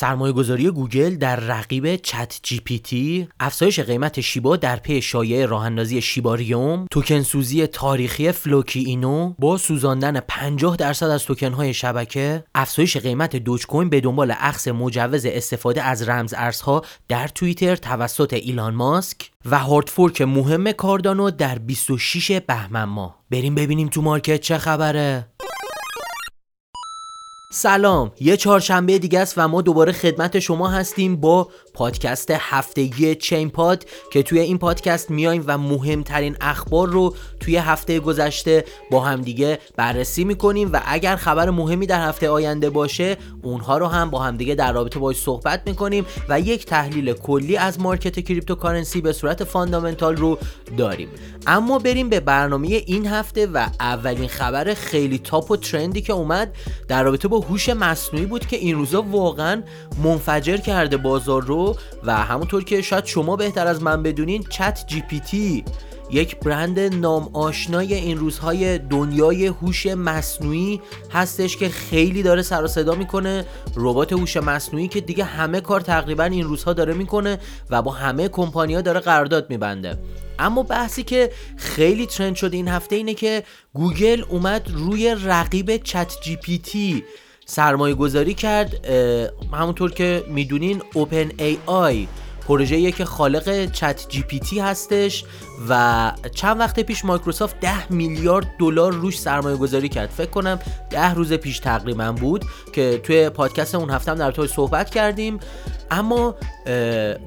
سرمایه گذاری گوگل در رقیب ChatGPT افزایش قیمت Shiba در پی شایعه راه اندازی Shibarium توکن سوزی تاریخی Floki Inu با سوزاندن 50 درصد از توکن های شبکه افزایش قیمت Dogecoin به دنبال اخذ مجوز استفاده از رمز ارزها در توییتر توسط ایلان ماسک و hard fork مهم Cardano در 26 بهمن ماه. بریم ببینیم تو market چه خبره. سلام یه چهارشنبه دیگه است و ما دوباره خدمت شما هستیم با پادکست هفتگی چین پاد که توی این پادکست میایم و مهمترین اخبار رو توی هفته گذشته با هم دیگه بررسی می‌کنیم و اگر خبر مهمی در هفته آینده باشه اونها رو هم با هم دیگه در رابطه باش صحبت می‌کنیم و یک تحلیل کلی از market cryptocurrency به صورت fundamental رو داریم. اما بریم به برنامه این هفته و اولین خبر خیلی top و trend ی که اومد در رابطه با هوش مصنوعی بود که این روزا واقعا منفجر کرده بازار رو و همونطور که شاید شما بهتر از من بدونین چت جی پی تی یک برند نام آشنای این روزهای دنیای هوش مصنوعی هستش که خیلی داره سر و صدا می‌کنه. ربات هوش مصنوعی که دیگه همه کار تقریبا این روزها داره می‌کنه و با همه کمپانیا داره قرارداد میبنده. اما بحثی که خیلی ترند شده این هفته اینه که گوگل اومد روی رقیب ChatGPT سرمایه گذاری کرد همونطور که می‌دونین OpenAI پروژه که خالق ChatGPT هستش و چند وقت پیش مایکروسافت 10 میلیارد دلار روش سرمایه گذاری کرد. فکر کنم 10 روز پیش تقریبا بود که توی پادکست اون هفته هم در موردش صحبت کردیم. اما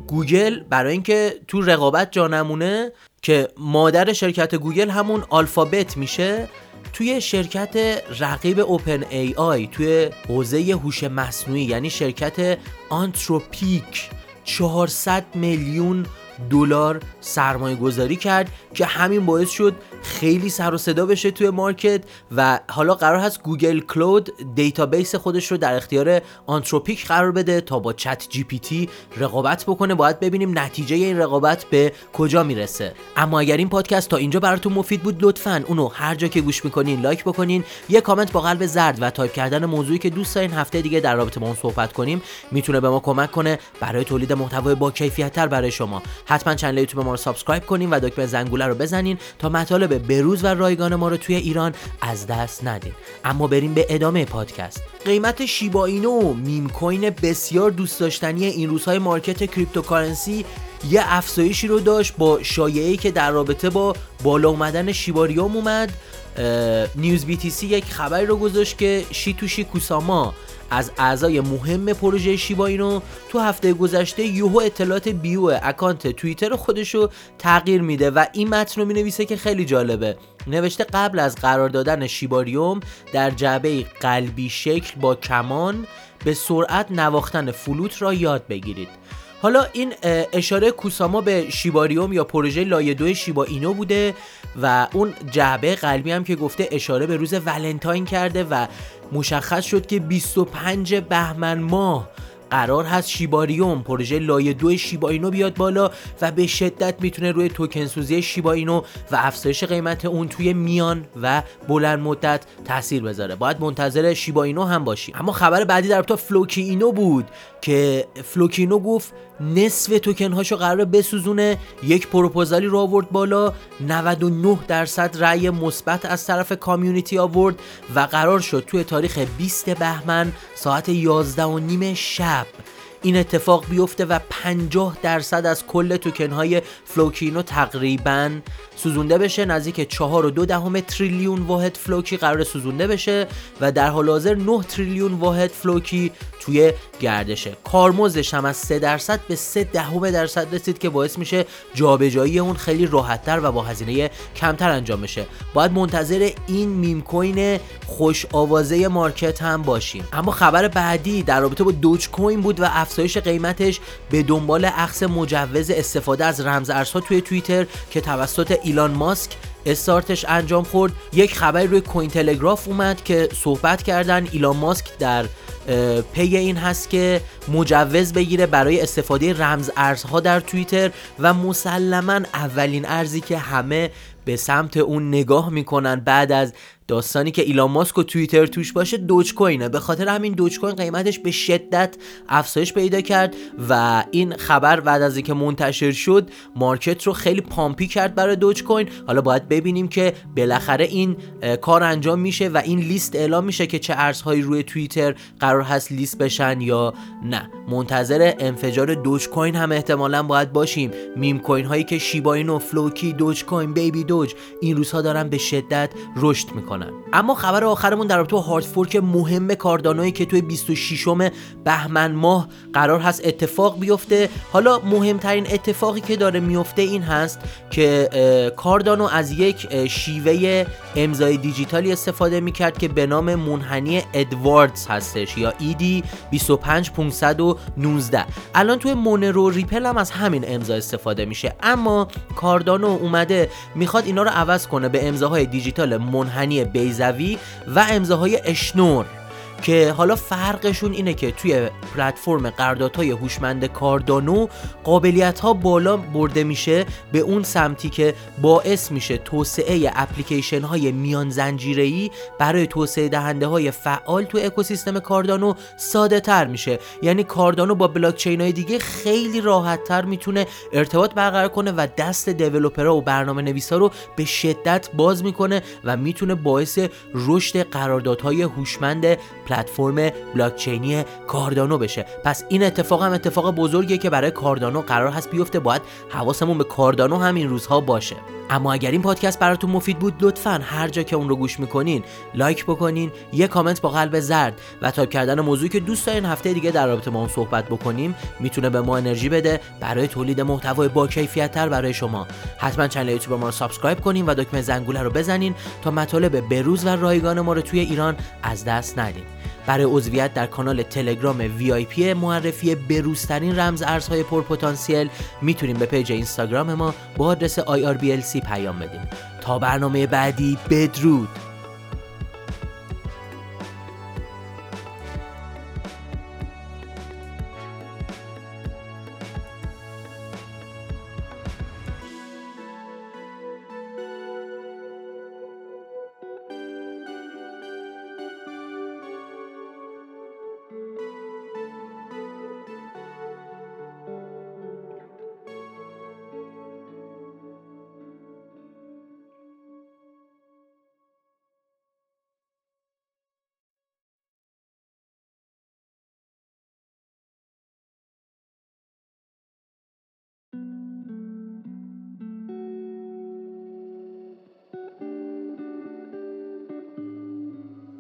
گوگل برای اینکه تو رقابت جا نمونه که مادر شرکت گوگل همون Alphabet میشه توی شرکت رقیب OpenAI توی حوزه هوش مصنوعی یعنی شرکت Anthropic 400 میلیون دلار سرمایه گذاری کرد که همین باعث شد خیلی سر و صدا بشه توی market و حالا قرار هست Google Cloud database خودش رو در اختیار Anthropic قرار بده تا با ChatGPT رقابت بکنه. باید ببینیم نتیجه این رقابت به کجا می‌رسه. اما اگر این پادکست تا اینجا براتون مفید بود لطفا اونو هر جا که گوش می‌کنین like بکنین. یه کامنت با قلب زرد و تایپ کردن موضوعی که دوست دارین هفته دیگه در رابطه با اون صحبت کنیم می‌تونه به ما کمک کنه. برای تولید محتوای با کیفیت تر برای شما. حتما channel یوتیوب ما رو subscribe کنین و دکمه زنگوله رو بزنین تا مطالب بروز و رایگان ما رو توی ایران از دست ندین. اما بریم به ادامه پادکست. قیمت Shiba Inu meme coin بسیار دوست داشتنی این روزهای market cryptocurrency یه افزایشی رو داشت با شایعه که در رابطه با بالا اومدن شیباریوم اومد. نیوز بی تی سی یک خبری رو گذاشت که شیتوشی کوساما از اعضای مهم پروژه شیبا اینو تو هفته گذشته یوهو اطلاعات بیو اکانت توییتر خودش رو تغییر میده و این متن رو می‌نویسه که خیلی جالبه. نوشته قبل از قرار دادن شیباریوم در جعبه قلبی شکل با کمان به سرعت نواختن فلوت را یاد بگیرید. حالا این اشاره کوساما به شیباریوم یا پروژه لایه دو شیبا اینو بوده و اون جعبه قلبی هم که گفته اشاره به روز ولنتاین کرده و مشخص شد که 25 بهمن ماه قرار هست شیباریوم پروژه لایه دو شیبا اینو بیاد بالا و به شدت می‌تونه روی توکن سوزی شیبا اینو و افزایش قیمت اون توی میان و بلند مدت تاثیر بذاره. باید منتظر Shiba Inu هم باشیم. اما خبر بعدی در مورد Floki Inu بود. که Floki Inu گفت نصف توکن هاشو قرار بسوزونه یک پروپوزالی رو آورد بالا 99 درصد رأی مثبت از طرف community آورد و قرار شد توی تاریخ 20 بهمن ساعت 11 و نیم شب این اتفاق بیفته و 50 درصد از کل توکن های Floki Inu تقریبا سوزونده بشه. نزدیک 4 و دو دهم تریلیون واحد Floki قرار سوزونده بشه و در حال حاضر 9 تریلیون واحد Floki توی گردشه. کارمزدش هم از 3 درصد به 3 دهم درصد رسید که باعث میشه جابجایی اون خیلی راحتتر و با هزینه کمتر انجام بشه. باید منتظر این meme coin خوش آوازه market هم باشیم. اما خبر بعدی در رابطه با Dogecoin بود و افزایش قیمتش به دنبال اخذ مجوز استفاده از رمز ارزها توی توییتر که توسط ایلان ماسک استارتش انجام خورد. یک خبری روی کوین تلگراف اومد که صحبت کردن ایلان ماسک در پی این هست که مجوز بگیره برای استفاده رمز ارزها در توییتر و مسلما اولین ارزی که همه به سمت اون نگاه می‌کنن بعد از داستانی که ایلان ماسک و توییتر توش باشه دوج کوینه به خاطر همین دوج کوین قیمتش به شدت افزایش پیدا کرد و این خبر بعد از اینکه منتشر شد market رو خیلی pump ی کرد برای دوج کوین حالا باید ببینیم که بالاخره این کار انجام میشه و این لیست اعلام میشه که چه ارزهایی روی توییتر قرار هست لیست بشن یا نه. منتظر انفجار دوج کوین هم احتمالا باید باشیم. meme coin هایی که شیبا اینو و فلوکی دوج کوین بیبی دوج این روزها دارن به شدت رشد می‌کنن. اما خبر آخرمون در رابطه hard fork مهم کاردانویی که توی 26 بهمن ماه قرار هست اتفاق بیفته. حالا مهمترین اتفاقی که داره میفته این هست که کاردانو از یک شیوه امضای دیجیتالی استفاده می‌کرد که به نام منحنی ادواردز هستش یا ایدی 25519 الان توی مونرو ریپل هم از همین امضا استفاده میشه. اما کاردانو اومده می‌خواد اینا رو عوض کنه به امضاهای دیجیتال منحنی بیزوی و امضاهای اشنور. که حالا فرقشون اینه که توی پلتفرم قراردادهای هوشمند کاردانو قابلیت ها بالا برده میشه به اون سمتی که باعث میشه توسعه اپلیکیشن های میان زنجیره ای برای توسعه دهنده های فعال تو اکوسیستم کاردانو ساده تر میشه. یعنی کاردانو با بلاک چین های دیگه خیلی راحت تر می‌تونه ارتباط برقرار کنه و دست دیولپرها و برنامه نویسا رو به شدت باز می‌کنه و می‌تونه باعث رشد قراردادهای هوشمند پلتفرم بلاکچینی کاردانو بشه. پس این اتفاق هم اتفاق بزرگیه که برای کاردانو قرار هست بیفته باید حواسمون به کاردانو هم این روزها باشه. اما اگر این پادکست براتون مفید بود لطفا هر جا که اون رو گوش می‌کنین لایک بکنین یه کامنت با قلب زرد و تایپ کردن موضوعی که دوست دارین هفته دیگه در رابطه با اون صحبت بکنیم می‌تونه به ما انرژی بده. برای تولید محتوای با کیفیت برای شما. حتما کانال یوتیوب ما رو subscribe کنین و دکمه زنگوله رو بزنین تا مطالب بروز و رایگان ما رو توی ایران از دست ندین. برای عضویت در کانال تلگرام VIP معرفی بروزترین رمز ارزهای پرپتانسیل می‌تونین به پیج اینستاگرام ما با آدرس IRBLC پیام بدین. تا برنامه بعدی بدرود!